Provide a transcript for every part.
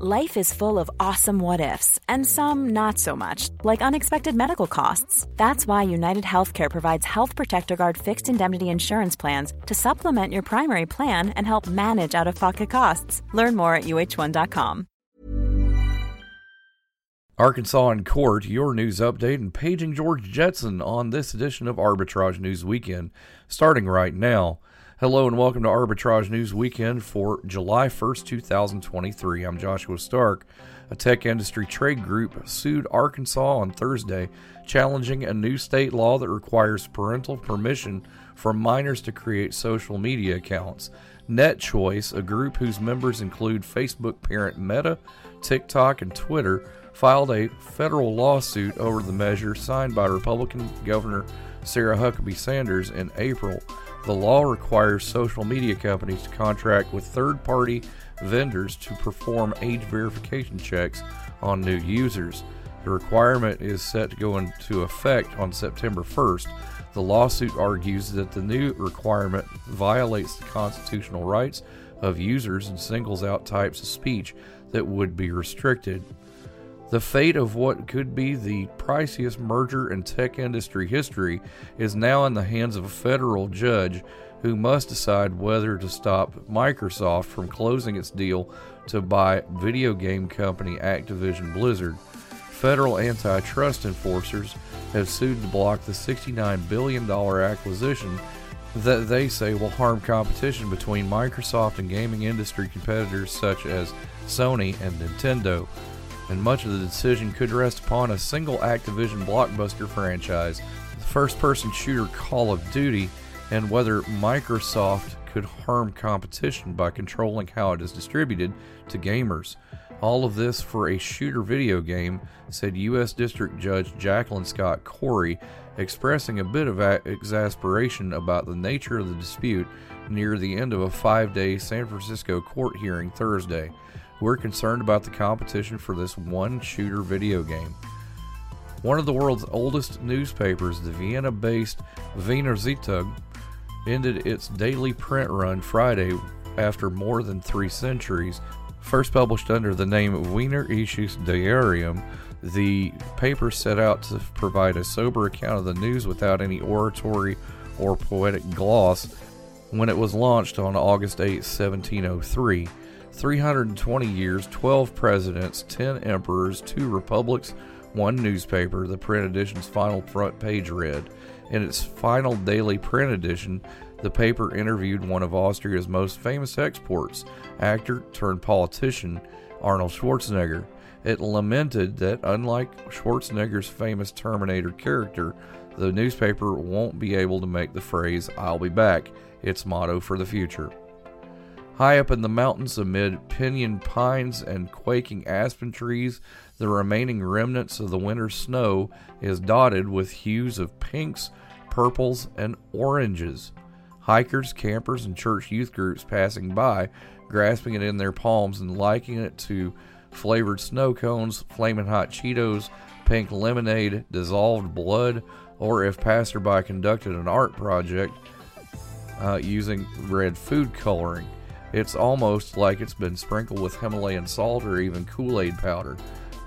Life is full of awesome what ifs, and some not so much, like unexpected medical costs. That's why United Healthcare provides Health Protector Guard fixed indemnity insurance plans to supplement your primary plan and help manage out of pocket costs. Learn more at uh1.com. Arkansas in Court, your news update, and paging George Jetson on this edition of Arbitrage News Weekend, starting right now. Hello and welcome to Arbitrage News Weekend for July 1st, 2023. I'm Joshua Stark. A tech industry trade group sued Arkansas on Thursday, challenging a new state law that requires parental permission from minors to create social media accounts. NetChoice, a group whose members include Facebook parent Meta, TikTok, and Twitter, filed a federal lawsuit over the measure signed by Republican Governor Sarah Huckabee Sanders in April. The law requires social media companies to contract with third party vendors to perform age verification checks on new users. The requirement is set to go into effect on September 1st. The lawsuit argues that the new requirement violates the constitutional rights of users and singles out types of speech that would be restricted. The fate of what could be the priciest merger in tech industry history is now in the hands of a federal judge who must decide whether to stop Microsoft from closing its deal to buy video game company Activision Blizzard. Federal antitrust enforcers have sued to block the $69 billion acquisition that they say will harm competition between Microsoft and gaming industry competitors such as Sony and Nintendo and much of the decision could rest upon a single Activision blockbuster franchise, the first person shooter Call of Duty, and whether Microsoft could harm competition by controlling how it is distributed to gamers. All of this for a shooter video game, said U.S. District Judge Jacqueline Scott Corley, expressing a bit of exasperation about the nature of the dispute near the end of a five day San Francisco court hearing Thursday. We're concerned about the competition for this one shooter video game. One of the world's oldest newspapers, the Vienna based Wiener Zeitung, ended its daily print run Friday after more than three centuries. First published under the name Wienerisches Diarium, the paper set out to provide a sober account of the news without any oratory or poetic gloss when it was launched on August 8, 1703. 320 years, 12 presidents, 10 emperors, 2 republics, 1 newspaper, the print edition's final front page read. In its final daily print edition, the paper interviewed one of Austria's most famous exports, actor turned politician Arnold Schwarzenegger. It lamented that, unlike Schwarzenegger's famous Terminator character, the newspaper won't be able to make the phrase, I'll be back, its motto for the future. High up in the mountains, amid pinyon pines and quaking aspen trees, the remaining remnants of the winter snow is dotted with hues of pinks, purples, and oranges. Hikers, campers, and church youth groups passing by, grasping it in their palms and likening it to flavored snow cones, flaming hot Cheetos, pink lemonade, dissolved blood, or if passerby conducted an art project uh, using red food coloring. It's almost like it's been sprinkled with Himalayan salt or even Kool Aid powder.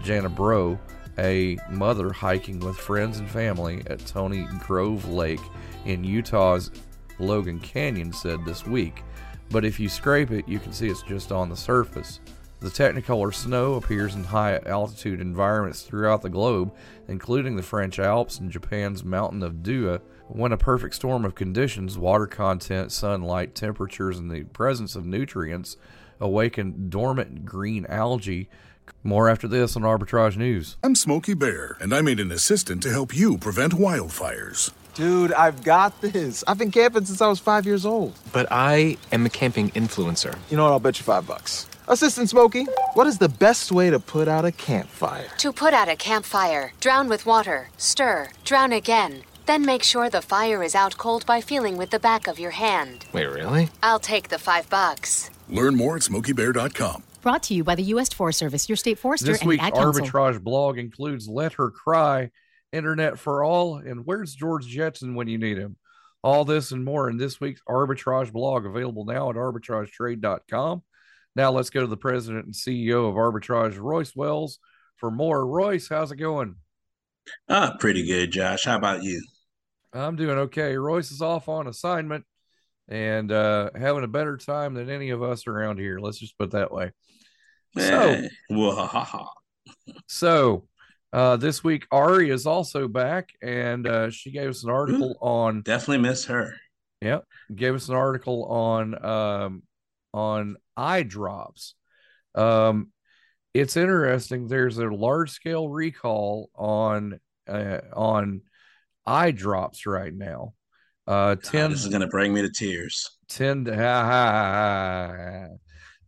Jana Bro, a mother hiking with friends and family at Tony Grove Lake in Utah's Logan Canyon, said this week. But if you scrape it, you can see it's just on the surface. The Technicolor snow appears in high altitude environments throughout the globe, including the French Alps and Japan's mountain of Dua, when a perfect storm of conditions, water content, sunlight, temperatures, and the presence of nutrients awaken dormant green algae. More after this on Arbitrage News. I'm Smokey Bear, and I made an assistant to help you prevent wildfires. Dude, I've got this. I've been camping since I was five years old. But I am a camping influencer. You know what? I'll bet you five bucks. Assistant Smokey, what is the best way to put out a campfire? To put out a campfire, drown with water, stir, drown again. Then make sure the fire is out cold by feeling with the back of your hand. Wait, really? I'll take the five bucks. Learn more at smokeybear.com. Brought to you by the U.S. Forest Service, your state forester, This and week's the Ad Council. arbitrage blog includes Let Her Cry, Internet for All, and Where's George Jetson when you need him? All this and more in this week's arbitrage blog, available now at arbitragetrade.com. Now let's go to the president and CEO of Arbitrage, Royce Wells, for more. Royce, how's it going? Ah, pretty good, Josh. How about you? I'm doing okay. Royce is off on assignment and uh, having a better time than any of us around here. Let's just put it that way. So, so uh, this week Ari is also back, and uh, she gave us an article on Definitely miss her. Yep, gave us an article on um, on eye drops. Um, it's interesting. There's a large scale recall on uh, on eye drops right now. Uh, God, ten this is gonna bring me to tears. 10 ha, ha, ha, ha.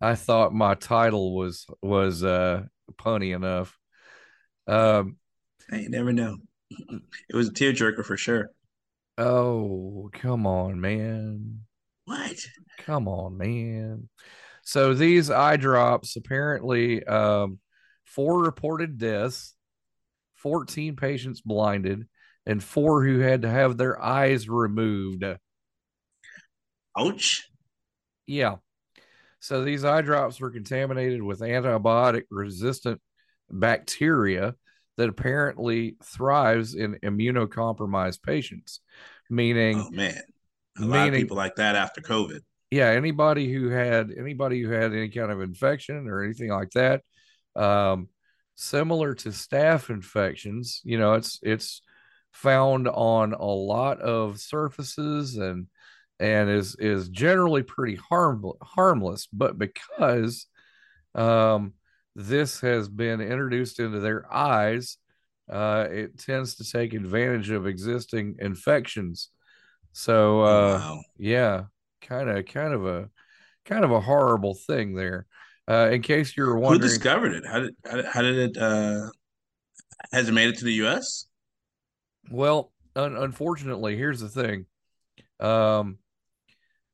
I thought my title was was uh punny enough. Um Hey, you never know. It was a tearjerker for sure. oh, come on, man. What? Come on, man. So these eye drops apparently um four reported deaths, 14 patients blinded, and four who had to have their eyes removed. Ouch. Yeah. So these eye drops were contaminated with antibiotic resistant bacteria that apparently thrives in immunocompromised patients, meaning Oh man. A lot of people like that after COVID. yeah, anybody who had anybody who had any kind of infection or anything like that, um, similar to staph infections, you know, it's it's found on a lot of surfaces and and is is generally pretty harm, harmless, but because um, this has been introduced into their eyes, uh, it tends to take advantage of existing infections. So uh, Oh, wow. yeah, kind of kind of a kind of a horrible thing there. Uh, in case you're wondering Who discovered it? How did how did, how did it uh has it made it to the US? Well, un- unfortunately, here's the thing. Um,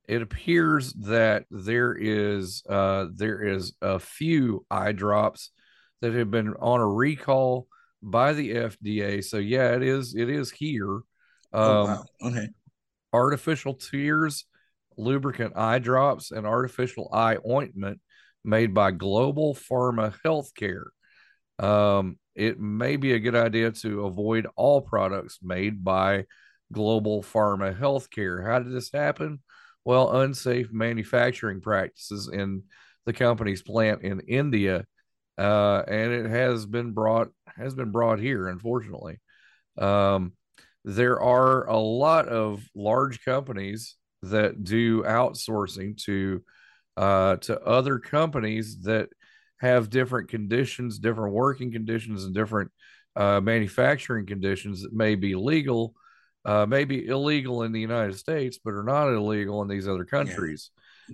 it appears that there is uh, there is a few eye drops that have been on a recall by the FDA. So yeah, it is it is here. Um, oh wow. Okay. artificial tears, lubricant eye drops, and artificial eye ointment made by Global Pharma Healthcare. Um, it may be a good idea to avoid all products made by Global Pharma Healthcare. How did this happen? Well, unsafe manufacturing practices in the company's plant in India, uh, and it has been brought has been brought here, unfortunately. Um, there are a lot of large companies that do outsourcing to uh, to other companies that have different conditions, different working conditions, and different uh, manufacturing conditions that may be legal, uh, may be illegal in the United States, but are not illegal in these other countries.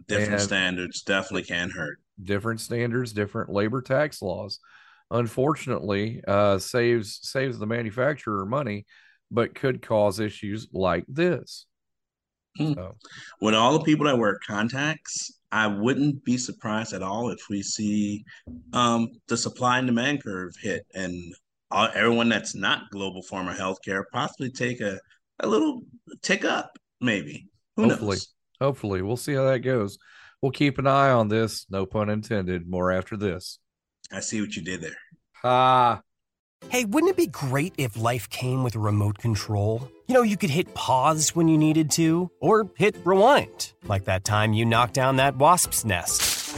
Different And- standards definitely can hurt. different standards, different labor tax laws. Unfortunately, uh, saves saves the manufacturer money, but could cause issues like this. Hmm. So, With all the people that wear contacts, I wouldn't be surprised at all if we see um, the supply and demand curve hit and all, everyone that's not Global Pharma Healthcare possibly take a, a little tick up, maybe. Who hopefully, knows? hopefully, we'll see how that goes. We'll keep an eye on this. No pun intended. More after this. I see what you did there. Ha! Hey, wouldn't it be great if life came with a remote control? You know, you could hit pause when you needed to, or hit rewind, like that time you knocked down that wasp's nest.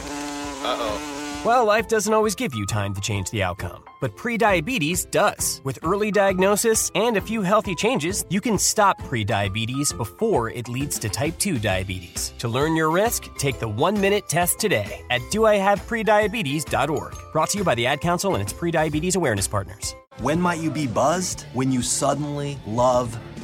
Uh oh. Well, life doesn't always give you time to change the outcome, but prediabetes does. With early diagnosis and a few healthy changes, you can stop prediabetes before it leads to type 2 diabetes. To learn your risk, take the one minute test today at doihaveprediabetes.org. Brought to you by the Ad Council and its prediabetes awareness partners. When might you be buzzed? When you suddenly love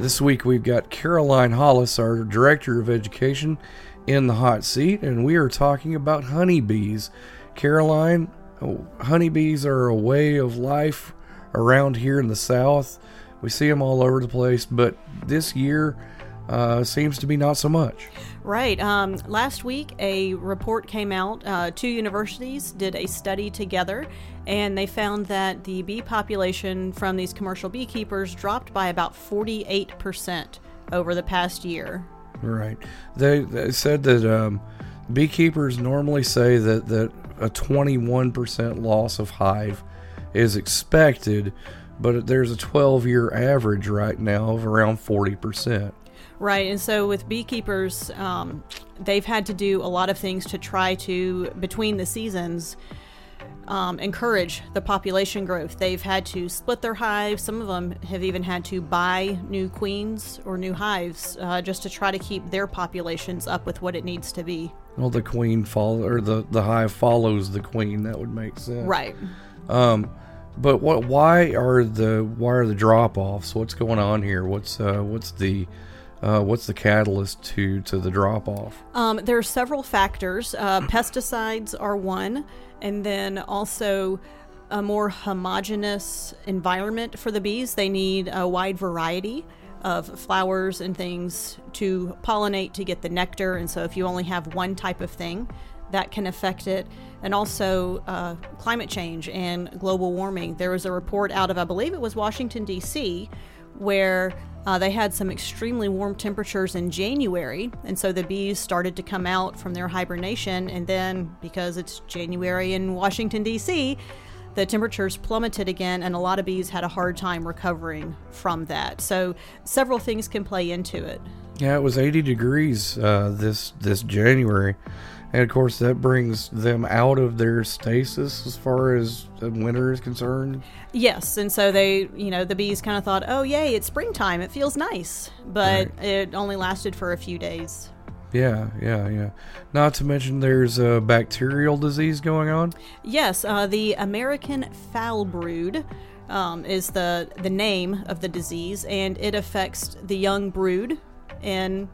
This week we've got Caroline Hollis, our Director of Education, in the hot seat, and we are talking about honeybees. Caroline, oh, honeybees are a way of life around here in the South. We see them all over the place, but this year uh, seems to be not so much. Right. Um, last week, a report came out. Uh, two universities did a study together, and they found that the bee population from these commercial beekeepers dropped by about 48% over the past year. Right. They, they said that um, beekeepers normally say that, that a 21% loss of hive is expected, but there's a 12 year average right now of around 40%. Right, and so with beekeepers, um, they've had to do a lot of things to try to, between the seasons, um, encourage the population growth. They've had to split their hives. Some of them have even had to buy new queens or new hives uh, just to try to keep their populations up with what it needs to be. Well, the queen follow or the the hive follows the queen. That would make sense, right? Um, but what? Why are the why are the drop offs? What's going on here? What's uh, what's the uh, what's the catalyst to to the drop off? Um, there are several factors. Uh, pesticides are one, and then also a more homogeneous environment for the bees. They need a wide variety of flowers and things to pollinate to get the nectar. And so, if you only have one type of thing, that can affect it. And also, uh, climate change and global warming. There was a report out of, I believe it was Washington, D.C., where uh, they had some extremely warm temperatures in January, and so the bees started to come out from their hibernation. And then, because it's January in Washington, D.C., the temperatures plummeted again, and a lot of bees had a hard time recovering from that. So, several things can play into it. Yeah, it was 80 degrees uh, this this January, and of course that brings them out of their stasis as far as winter is concerned. Yes, and so they, you know, the bees kind of thought, "Oh, yay, it's springtime. It feels nice," but right. it only lasted for a few days. Yeah, yeah, yeah. Not to mention there's a bacterial disease going on. Yes, uh, the American foul brood um, is the the name of the disease, and it affects the young brood in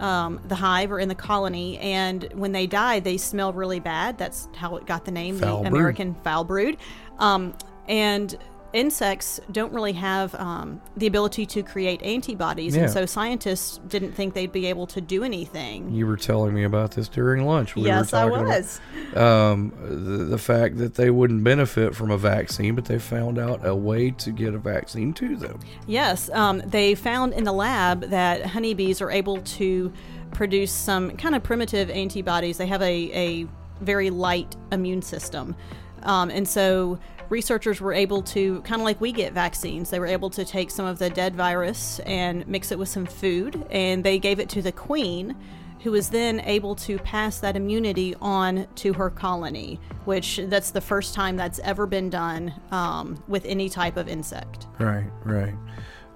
um, the hive or in the colony. And when they die, they smell really bad. That's how it got the name, foul the brood. American foul brood. Um, and insects don't really have um, the ability to create antibodies, yeah. and so scientists didn't think they'd be able to do anything. You were telling me about this during lunch. We yes, I was. About, um, the, the, fact that they wouldn't benefit from a vaccine, but they found out a way to get a vaccine to them. Yes, um, they found in the lab that honeybees are able to produce some kind of primitive antibodies. They have a, a very light immune system. Um, and so researchers were able to, kind of like we get vaccines, they were able to take some of the dead virus and mix it with some food, and they gave it to the queen, who was then able to pass that immunity on to her colony, which that's the first time that's ever been done um, with any type of insect. Right, right.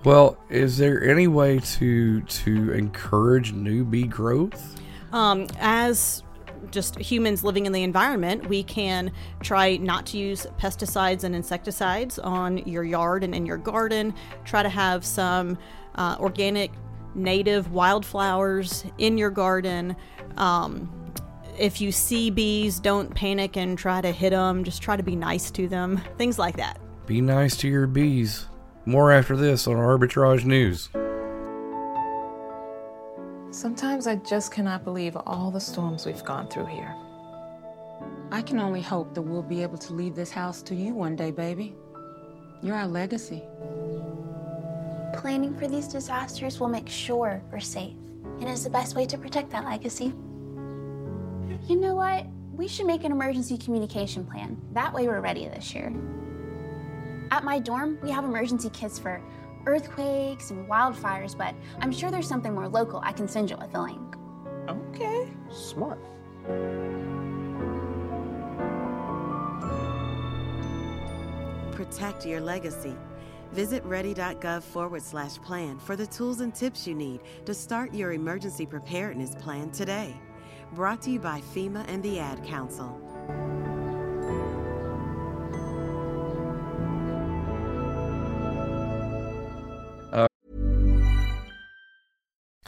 Well, is there any way to to encourage new bee growth? Um, as just humans living in the environment, we can try not to use pesticides and insecticides on your yard and in your garden. Try to have some uh, organic, native wildflowers in your garden. Um, if you see bees, don't panic and try to hit them. Just try to be nice to them. Things like that. Be nice to your bees. More after this on Arbitrage News. Sometimes I just cannot believe all the storms we've gone through here. I can only hope that we'll be able to leave this house to you one day, baby. You're our legacy. Planning for these disasters will make sure we're safe, and is the best way to protect that legacy. You know what? We should make an emergency communication plan. That way we're ready this year. At my dorm, we have emergency kits for earthquakes and wildfires, but I'm sure there's something more local I can send you with a link. Okay, smart. Protect your legacy. Visit ready.gov forward slash plan for the tools and tips you need to start your emergency preparedness plan today. Brought to you by FEMA and the Ad Council.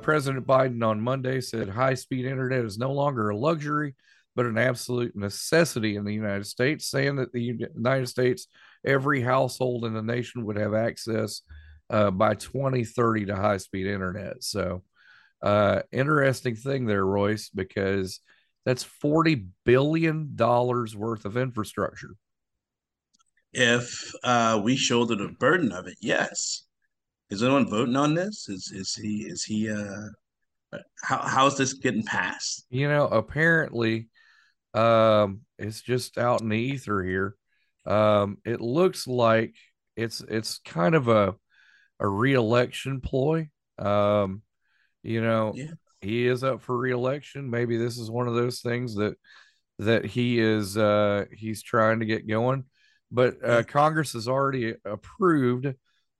President Biden on Monday said high speed internet is no longer a luxury, but an absolute necessity in the United States, saying that the United States, every household in the nation would have access uh, by 2030 to high speed internet. So, uh, interesting thing there, Royce, because that's $40 billion worth of infrastructure. If uh, we shoulder the burden of it, yes. Is anyone voting on this? Is is he is he uh how how is this getting passed? You know, apparently, um, it's just out in the ether here. Um, it looks like it's it's kind of a a reelection ploy. Um, you know, yeah. he is up for reelection. Maybe this is one of those things that that he is uh he's trying to get going. But uh, Congress has already approved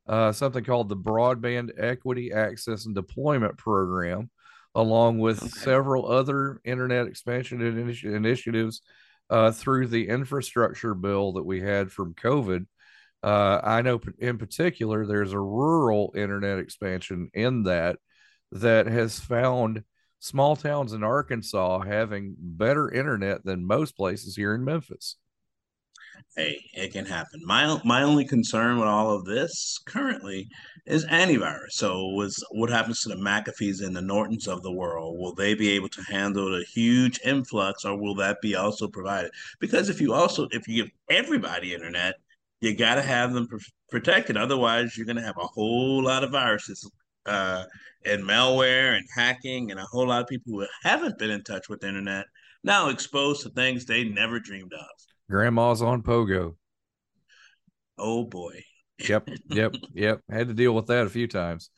uh, something called the Broadband Equity Access and Deployment Program, along with okay. several other internet expansion initi- initiatives uh, through the infrastructure bill that we had from COVID. Uh, I know in particular there's a rural internet expansion in that that has found small towns in Arkansas having better internet than most places here in Memphis hey, it can happen. My my only concern with all of this currently is antivirus. So, was what happens to the McAfee's and the Nortons of the world? Will they be able to handle the huge influx, or will that be also provided? Because if you also if you give everybody internet, you got to have them pr- protected. Otherwise, you're going to have a whole lot of viruses. Uh, and malware and hacking and a whole lot of people who haven't been in touch with the internet now exposed to things they never dreamed of. Grandma's on pogo. Oh boy. yep, yep, yep. Had to deal with that a few times.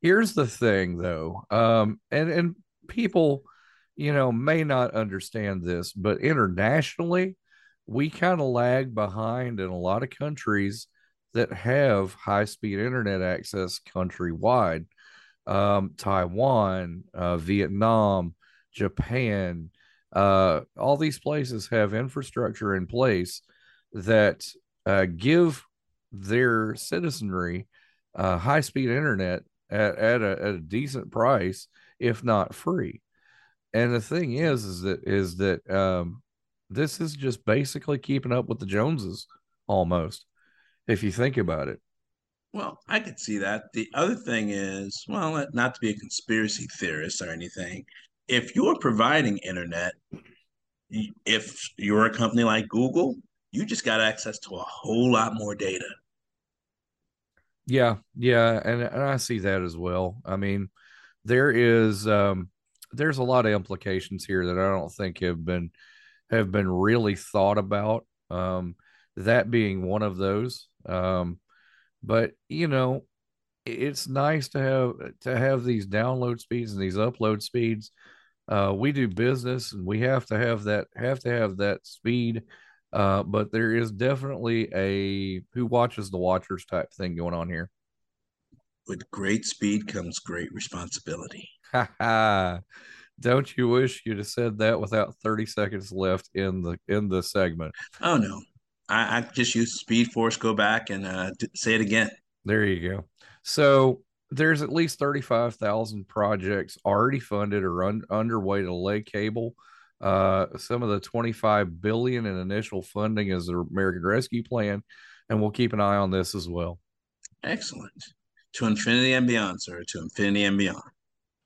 Here's the thing though. Um and and people, you know, may not understand this, but internationally, we kind of lag behind in a lot of countries that have high-speed internet access countrywide. Um, Taiwan, uh, Vietnam, Japan, uh, all these places have infrastructure in place that uh, give their citizenry uh, high speed internet at, at, a, at a decent price, if not free. And the thing is, is that is that um, this is just basically keeping up with the Joneses almost, if you think about it. Well, I could see that. The other thing is, well, not to be a conspiracy theorist or anything, if you're providing internet, if you're a company like Google, you just got access to a whole lot more data. Yeah, yeah, and, and I see that as well. I mean, there is um there's a lot of implications here that I don't think have been have been really thought about. Um that being one of those. Um but you know, it's nice to have to have these download speeds and these upload speeds Uh, we do business and we have to have that have to have that speed. Uh, but there is definitely a who watches the watchers type thing going on here. With great speed comes great responsibility. Don't you wish you'd have said that without 30 seconds left in the in the segment? Oh no. I, I just use Speed Force, go back and uh, say it again. There you go. So there's at least 35,000 projects already funded or un- underway to lay cable. Uh, some of the 25 billion in initial funding is the American Rescue Plan, and we'll keep an eye on this as well. Excellent. To infinity and beyond, sir. To infinity and beyond.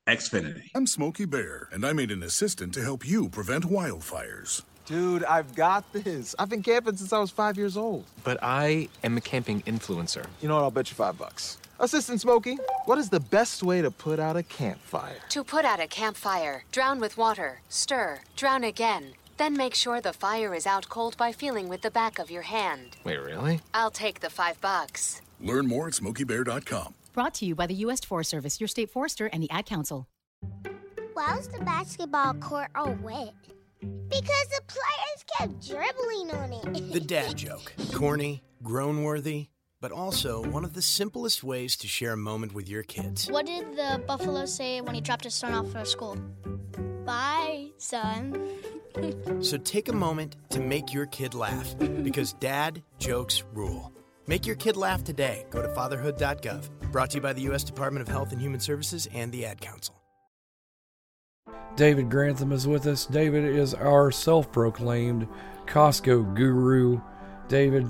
Xfinity. I'm Smokey Bear, and I made an assistant to help you prevent wildfires. Dude, I've got this. I've been camping since I was five years old. But I am a camping influencer. You know what? I'll bet you five bucks. Assistant Smokey, what is the best way to put out a campfire? To put out a campfire, drown with water, stir, drown again. Then make sure the fire is out cold by feeling with the back of your hand. Wait, really? I'll take the five bucks. Learn more at smokeybear.com. Brought to you by the U.S. Forest Service, your state forester, and the Ad Council. Why was the basketball court all wet? Because the players kept dribbling on it. The dad joke. Corny, groan worthy, but also one of the simplest ways to share a moment with your kids. What did the buffalo say when he dropped his son off for school? Bye, son. So take a moment to make your kid laugh because dad jokes rule. Make your kid laugh today. Go to fatherhood.gov. Brought to you by the U.S. Department of Health and Human Services and the Ad Council. David Grantham is with us. David is our self proclaimed Costco guru. David,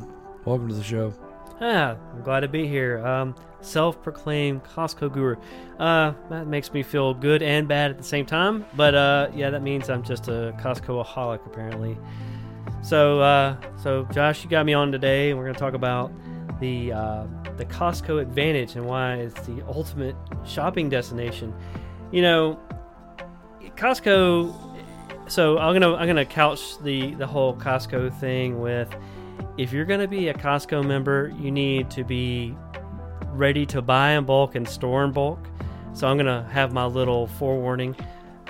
welcome to the show. Ah, I'm glad to be here. Um, self-proclaimed Costco guru. Uh, that makes me feel good and bad at the same time. But uh, yeah, that means I'm just a Costco-aholic apparently. So, uh, so Josh, you got me on today, and we're going to talk about the uh, the Costco Advantage and why it's the ultimate shopping destination. You know, Costco. So I'm gonna I'm gonna couch the the whole Costco thing with if you're gonna be a Costco member, you need to be ready to buy in bulk and store in bulk. So I'm gonna have my little forewarning.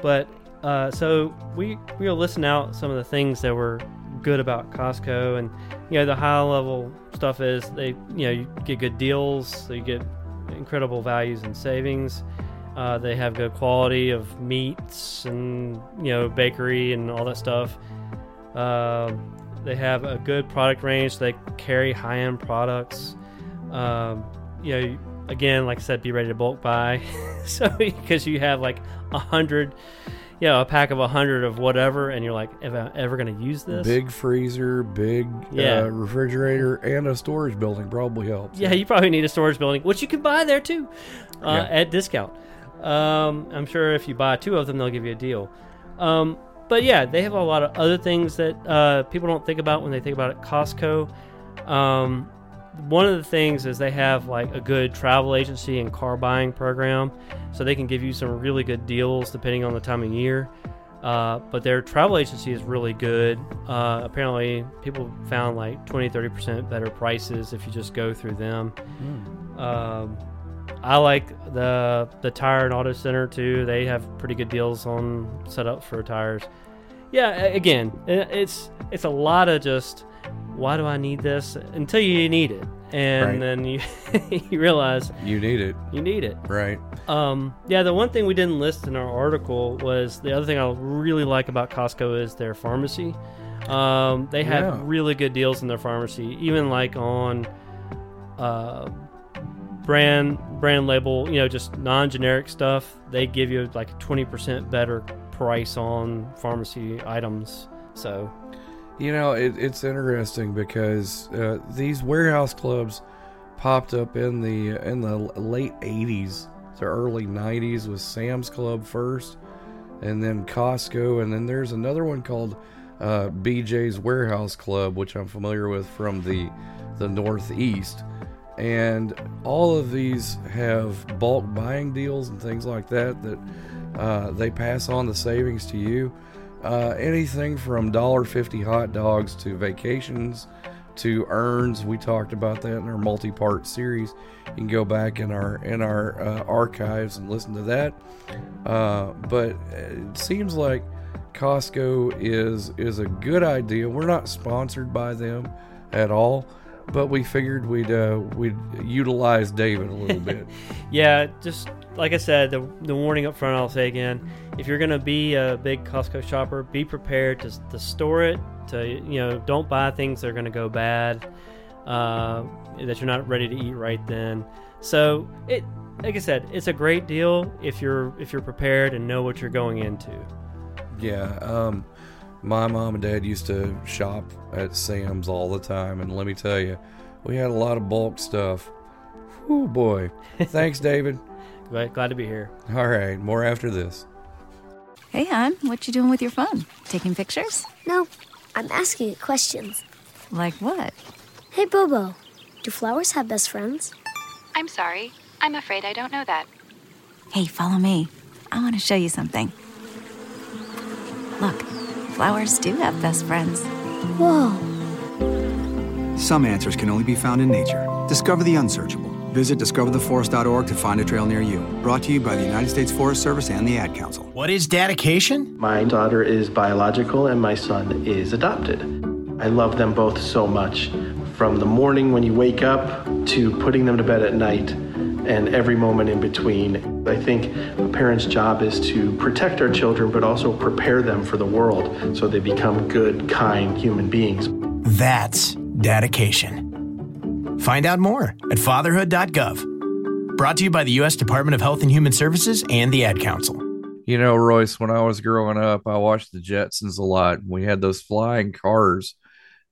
But uh, so we we will listen out some of the things that were good about Costco, and you know the high level stuff is they you know you get good deals, so you get incredible values and savings. Uh, they have good quality of meats and you know bakery and all that stuff. Um, they have a good product range. They carry high end products. Um, you know, again, like I said, be ready to bulk buy. so because you have like a hundred, you know, a pack of a hundred of whatever, and you're like, am I ever going to use this? Big freezer, big Yeah. uh, refrigerator, and a storage building probably helps. Yeah, you probably need a storage building, which you can buy there too, uh, Yeah. at discount. Um, I'm sure if you buy two of them, they'll give you a deal. Um, but yeah, they have a lot of other things that uh, people don't think about when they think about it. Costco. Um, one of the things is they have like a good travel agency and car buying program, so they can give you some really good deals depending on the time of year. Uh, but their travel agency is really good. Uh, apparently, people found like 20 30% better prices if you just go through them. Um, I like the the tire and auto center too. They have pretty good deals on setup for tires. Yeah, again, it's it's a lot of just why do I need this until you need it, and Right. then you you realize You need it. you need it. Right. Um, yeah, the one thing we didn't list in our article was the other thing I really like about Costco is their pharmacy. Um, they have Yeah. really good deals in their pharmacy, even like on uh, brand brand label, you know, just non-generic stuff. They give you like a twenty percent better price on pharmacy items. So, You know, it, it's interesting because uh, these warehouse clubs popped up in the in the late '80s to early '90s with Sam's Club first, and then Costco, and then there's another one called uh, BJ's Warehouse Club, which I'm familiar with from the the Northeast. And all of these have bulk buying deals and things like that that uh, they pass on the savings to you. Uh, anything from $1.50 hot dogs to vacations to urns. We talked about that in our multi-part series. You can go back in our in our uh, archives and listen to that. Uh, but it seems like Costco is is a good idea. We're not sponsored by them at all, but we figured we'd uh, we'd utilize David a little bit. yeah, just like I said, the, the warning up front, I'll say again, if you're going to be a big Costco shopper, be prepared to, to store it, to, you know, don't buy things that are going to go bad, uh, that you're not ready to eat right then. So it, like I said, it's a great deal if you're, if you're prepared and know what you're going into. Yeah. Um, my mom and dad used to shop at Sam's all the time. And let me tell you, we had a lot of bulk stuff. Oh boy. Thanks, David. Glad, glad to be here. All right, more after this. Hey, hon, what you doing with your phone? Taking pictures? No, I'm asking it questions. Like what? Hey, Bobo, do flowers have best friends? I'm sorry. I'm afraid I don't know that. Hey, follow me. I want to show you something. Look, flowers do have best friends. Whoa. Some answers can only be found in nature. Discover the unsearchable. Visit discovertheforest.org to find a trail near you. Brought to you by the United States Forest Service and the Ad Council. What is dedication? My daughter is biological and my son is adopted. I love them both so much. From the morning when you wake up to putting them to bed at night and every moment in between. I think a parent's job is to protect our children, but also prepare them for the world so they become good, kind human beings. That's dedication. Find out more at fatherhood.gov. Brought to you by the U.S. Department of Health and Human Services and the Ad Council. You know, Royce, when I was growing up, I watched the Jetsons a lot. We had those flying cars.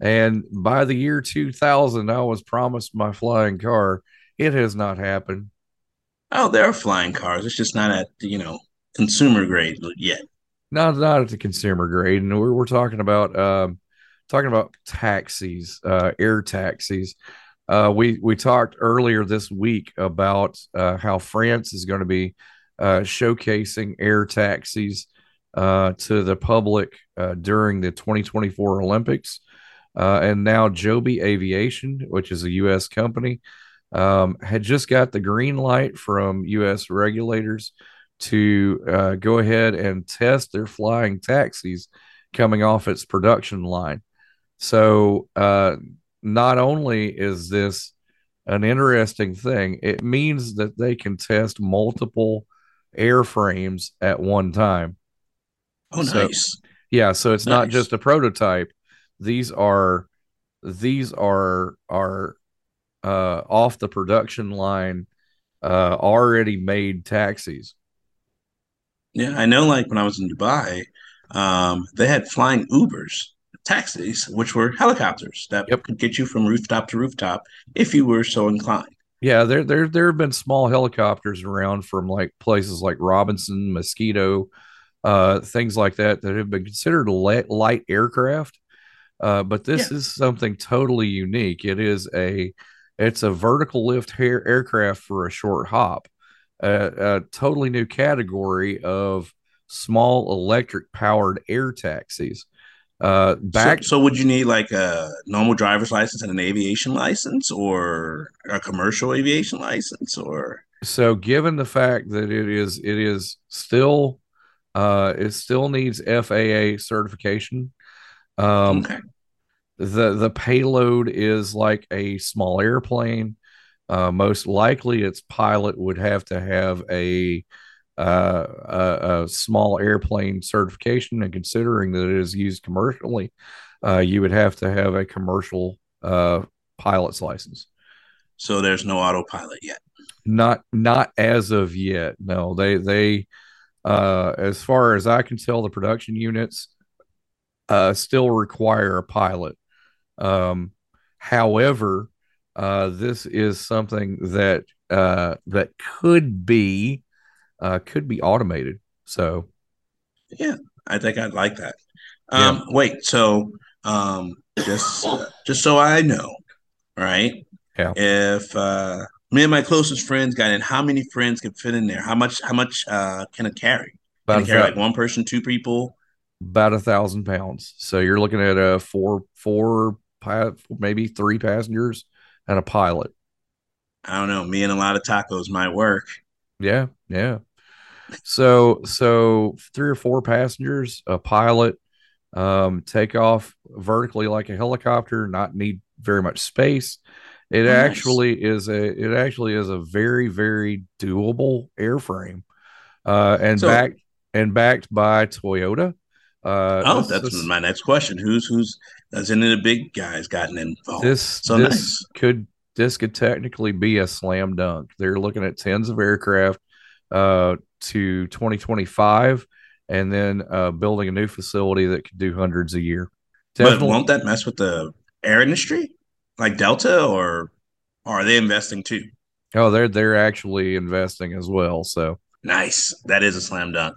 And by the year 2000, I was promised my flying car. It has not happened. Oh, there are flying cars. It's just not at you know consumer grade yet. Not not at the consumer grade, and we're we're talking about um, talking about taxis, uh, air taxis. Uh, we we talked earlier this week about uh, how France is going to be uh, showcasing air taxis uh, to the public uh, during the 2024 Olympics, and now Joby Aviation, which is a U.S. company, um, had just got the green light from U.S. regulators to uh, go ahead and test their flying taxis coming off its production line. So, uh, not only is this an interesting thing, it means that they can test multiple airframes at one time. Oh, So- nice. Yeah, so it's not just a prototype. These are these are are uh, off the production line, uh, already made taxis. Yeah, I know. Like when I was in Dubai, um, they had flying Ubers, taxis, which were helicopters that could get you from rooftop to rooftop if you were so inclined. Yeah, there there there have been small helicopters around from like places like Robinson, Mosquito, uh, things like that that have been considered light, light aircraft. Uh, but this is something totally unique. It is a it's a vertical lift hair aircraft for a short hop, a, a totally new category of small electric powered air taxis. Uh, back So, so would you need like a normal driver's license and an aviation license, or a commercial aviation license, or so given the fact that it is it is still uh it still needs FAA certification um the the payload is like a small airplane. Uh most likely its pilot would have to have a uh a, a small airplane certification and considering that it is used commercially uh you would have to have a commercial uh pilot's license. So there's no autopilot yet. not not as of yet no. They they uh as far as i can tell the production units uh still require a pilot um however uh this is something that uh that could be uh could be automated so Yeah, I think I'd like that. Um, wait, so um, just just so I know, right? Yeah. If uh, me and my closest friends got in, how many friends can fit in there? How much? How much uh, can it carry? Can it carry like one person, two people? About a thousand pounds so you're looking at a four four maybe three passengers and a pilot. I don't know. Me and a lot of tacos might work. Yeah, yeah. So so three or four passengers, a pilot, um, take off vertically like a helicopter, not need very much space. It nice. actually is a it actually is a very very doable airframe, uh, and so, backed and backed by Toyota. Uh, oh, this, that's this, my next question. Who's who's has any of the big guys gotten involved? This so this nice. could this could technically be a slam dunk. They're looking at tens of aircraft uh, to 2025, and then uh, building a new facility that could do hundreds a year. Definitely. But won't that mess with the air industry, like Delta, or, or are they investing too? Oh, they're they're actually investing as well. So nice. That is a slam dunk.